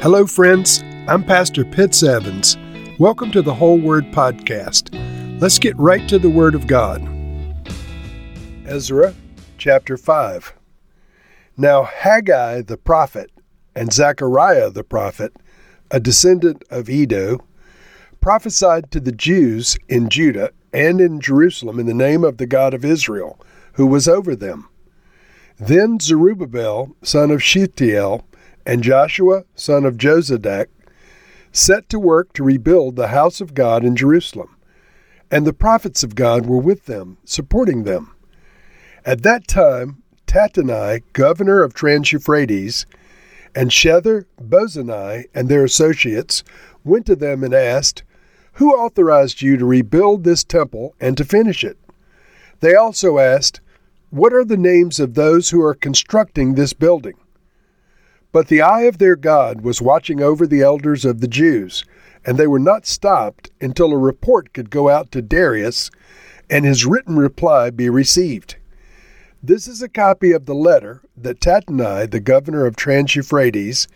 Hello, friends. I'm Pastor Pitts Evans. Welcome to the Whole Word Podcast. Let's get right to the Word of God. Ezra chapter 5. Now Haggai the prophet and Zechariah the prophet, a descendant of Iddo, prophesied to the Jews in Judah and in Jerusalem in the name of the God of Israel, who was over them. Then Zerubbabel, son of Shealtiel, and Joshua, son of Jozadak, set to work to rebuild the house of God in Jerusalem. And the prophets of God were with them, supporting them. At that time, Tattenai, governor of Trans Euphrates, and Shether Bozenai and their associates went to them and asked, Who authorized you to rebuild this temple and to finish it? They also asked, What are the names of those who are constructing this building? But the eye of their God was watching over the elders of the Jews, and they were not stopped until a report could go out to Darius and his written reply be received. This is a copy of the letter that Tattenai, the governor of Trans Euphrates,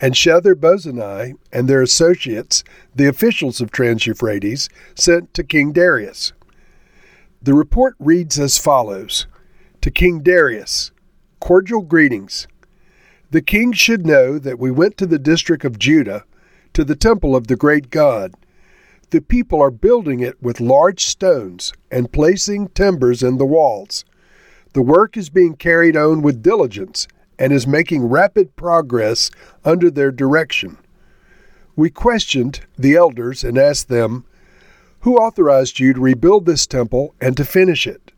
and Shethar-Bozenai and their associates, the officials of Trans Euphrates, sent to King Darius. The report reads as follows To King Darius, cordial greetings. The king should know that we went to the district of Judah, to the temple of the great God. The people are building it with large stones and placing timbers in the walls. The work is being carried on with diligence and is making rapid progress under their direction. We questioned the elders and asked them, Who authorized you to rebuild this temple and to finish it?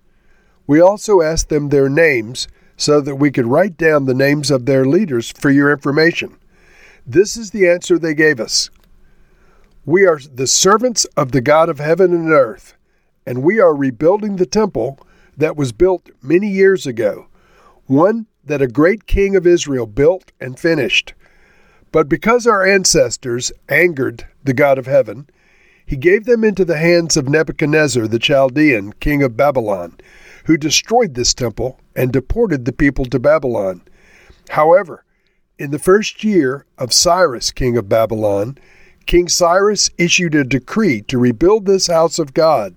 We also asked them their names so that we could write down the names of their leaders for your information. This is the answer they gave us. We are the servants of the God of heaven and earth, and we are rebuilding the temple that was built many years ago, one that a great king of Israel built and finished. But because our ancestors angered the God of heaven, he gave them into the hands of Nebuchadnezzar the Chaldean, king of Babylon, who destroyed this temple and deported the people to Babylon. However, in the first year of Cyrus, king of Babylon, King Cyrus issued a decree to rebuild this house of God.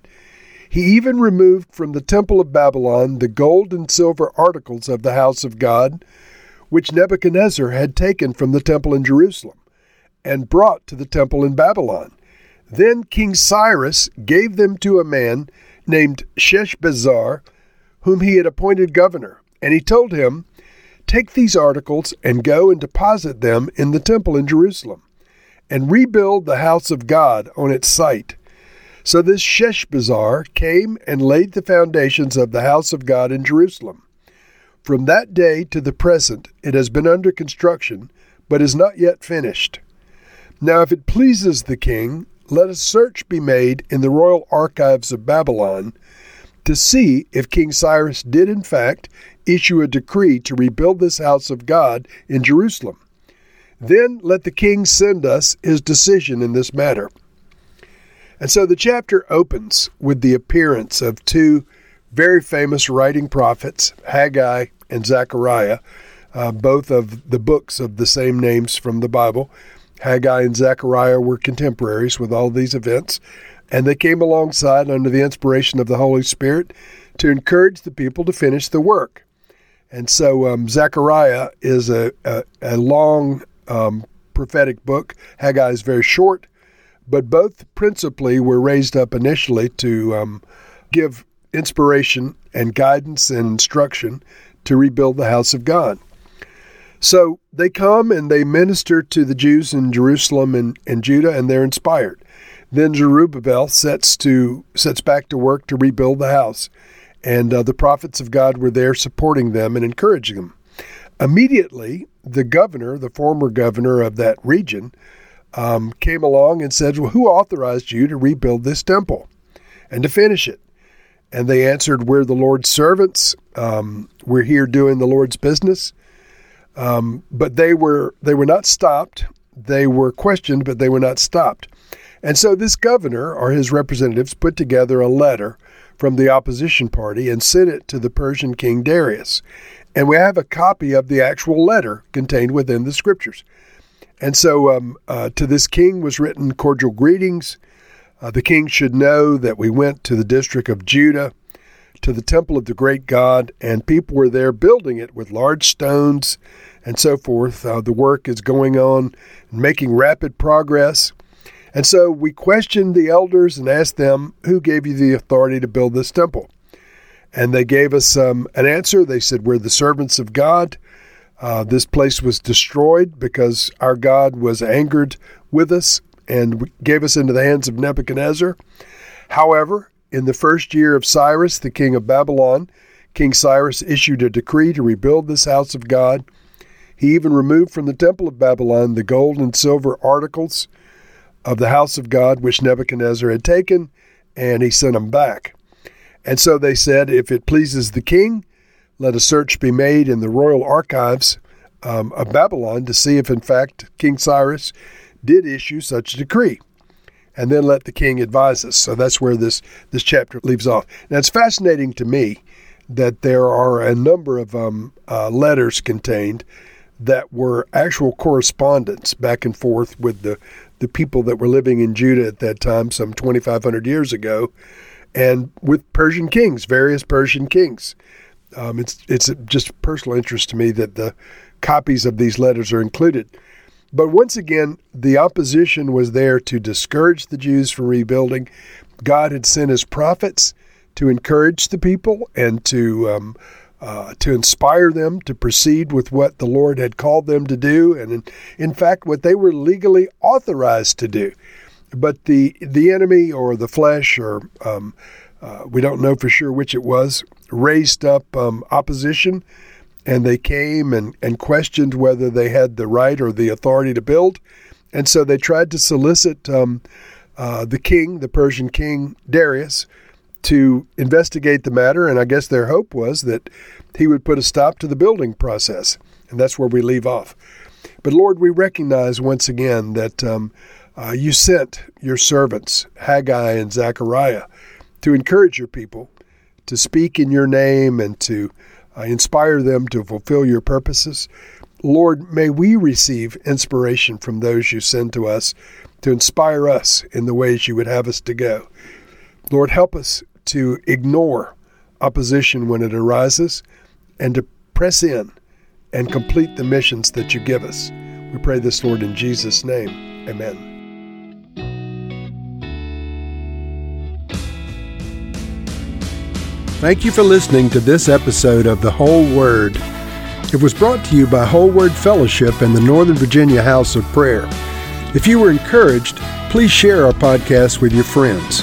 He even removed from the temple of Babylon the gold and silver articles of the house of God, which Nebuchadnezzar had taken from the temple in Jerusalem, and brought to the temple in Babylon. Then King Cyrus gave them to a man named Sheshbazzar, whom he had appointed governor, and he told him, Take these articles and go and deposit them in the temple in Jerusalem, and rebuild the house of God on its site. So this Sheshbazzar came and laid the foundations of the house of God in Jerusalem. From that day to the present it has been under construction, but is not yet finished. Now, if it pleases the king, let a search be made in the royal archives of Babylon to see if King Cyrus did in fact issue a decree to rebuild this house of God in Jerusalem. Then let the king send us his decision in this matter. And so the chapter opens with the appearance of two very famous writing prophets, Haggai and Zechariah, uh, both of the books of the same names from the Bible. Haggai and Zechariah were contemporaries with all these events and they came alongside under the inspiration of the Holy Spirit to encourage the people to finish the work. And so um, Zechariah is a, a, a long um, prophetic book. Haggai is very short, but both principally were raised up initially to um, give inspiration and guidance and instruction to rebuild the house of God. So they come and they minister to the Jews in Jerusalem and, and Judah, and they're inspired. Then Zerubbabel sets to sets back to work to rebuild the house, and uh, the prophets of God were there supporting them and encouraging them. Immediately, the governor, the former governor of that region, um, came along and said, "Well, who authorized you to rebuild this temple and to finish it?" And they answered, "We're the Lord's servants. Um, we're here doing the Lord's business." Um, but they were they were not stopped. They were questioned, but they were not stopped. And so this governor or his representatives put together a letter from the opposition party and sent it to the Persian king Darius. And we have a copy of the actual letter contained within the scriptures. And so um, uh, to this king was written cordial greetings. Uh, the king should know that we went to the district of Judah, to the temple of the great God, and people were there building it with large stones and so forth. Uh, the work is going on, making rapid progress. And so we questioned the elders and asked them, Who gave you the authority to build this temple? And they gave us um, an answer. They said, We're the servants of God. Uh, this place was destroyed because our God was angered with us and gave us into the hands of Nebuchadnezzar. However, in the first year of Cyrus, the king of Babylon, King Cyrus issued a decree to rebuild this house of God. He even removed from the temple of Babylon the gold and silver articles of the house of God which Nebuchadnezzar had taken, and he sent them back. And so they said, If it pleases the king, let a search be made in the royal archives um, of Babylon to see if, in fact, King Cyrus did issue such a decree. And then let the king advise us. So that's where this, this chapter leaves off. Now, it's fascinating to me that there are a number of um, uh, letters contained that were actual correspondence back and forth with the, the people that were living in Judah at that time, some 2,500 years ago, and with Persian kings, various Persian kings. Um, it's it's just personal interest to me that the copies of these letters are included. But once again, the opposition was there to discourage the Jews from rebuilding. God had sent his prophets to encourage the people and to um, uh, to inspire them to proceed with what the Lord had called them to do, and in, in fact, what they were legally authorized to do. But the the enemy or the flesh, or um, uh, we don't know for sure which it was, raised up um, opposition, and they came and, and questioned whether they had the right or the authority to build, and so they tried to solicit um, uh, the king, the Persian king Darius to investigate the matter, and I guess their hope was that he would put a stop to the building process. And that's where we leave off. But Lord, we recognize once again that um, uh, you sent your servants, Haggai and Zechariah, to encourage your people, to speak in your name, and to uh, inspire them to fulfill your purposes. Lord, may we receive inspiration from those you send to us to inspire us in the ways you would have us to go. Lord, help us to ignore opposition when it arises and to press in and complete the missions that you give us. We pray this, Lord, in Jesus' name. Amen. Thank you for listening to this episode of The Whole Word. It was brought to you by Whole Word Fellowship and the Northern Virginia House of Prayer. If you were encouraged, please share our podcast with your friends.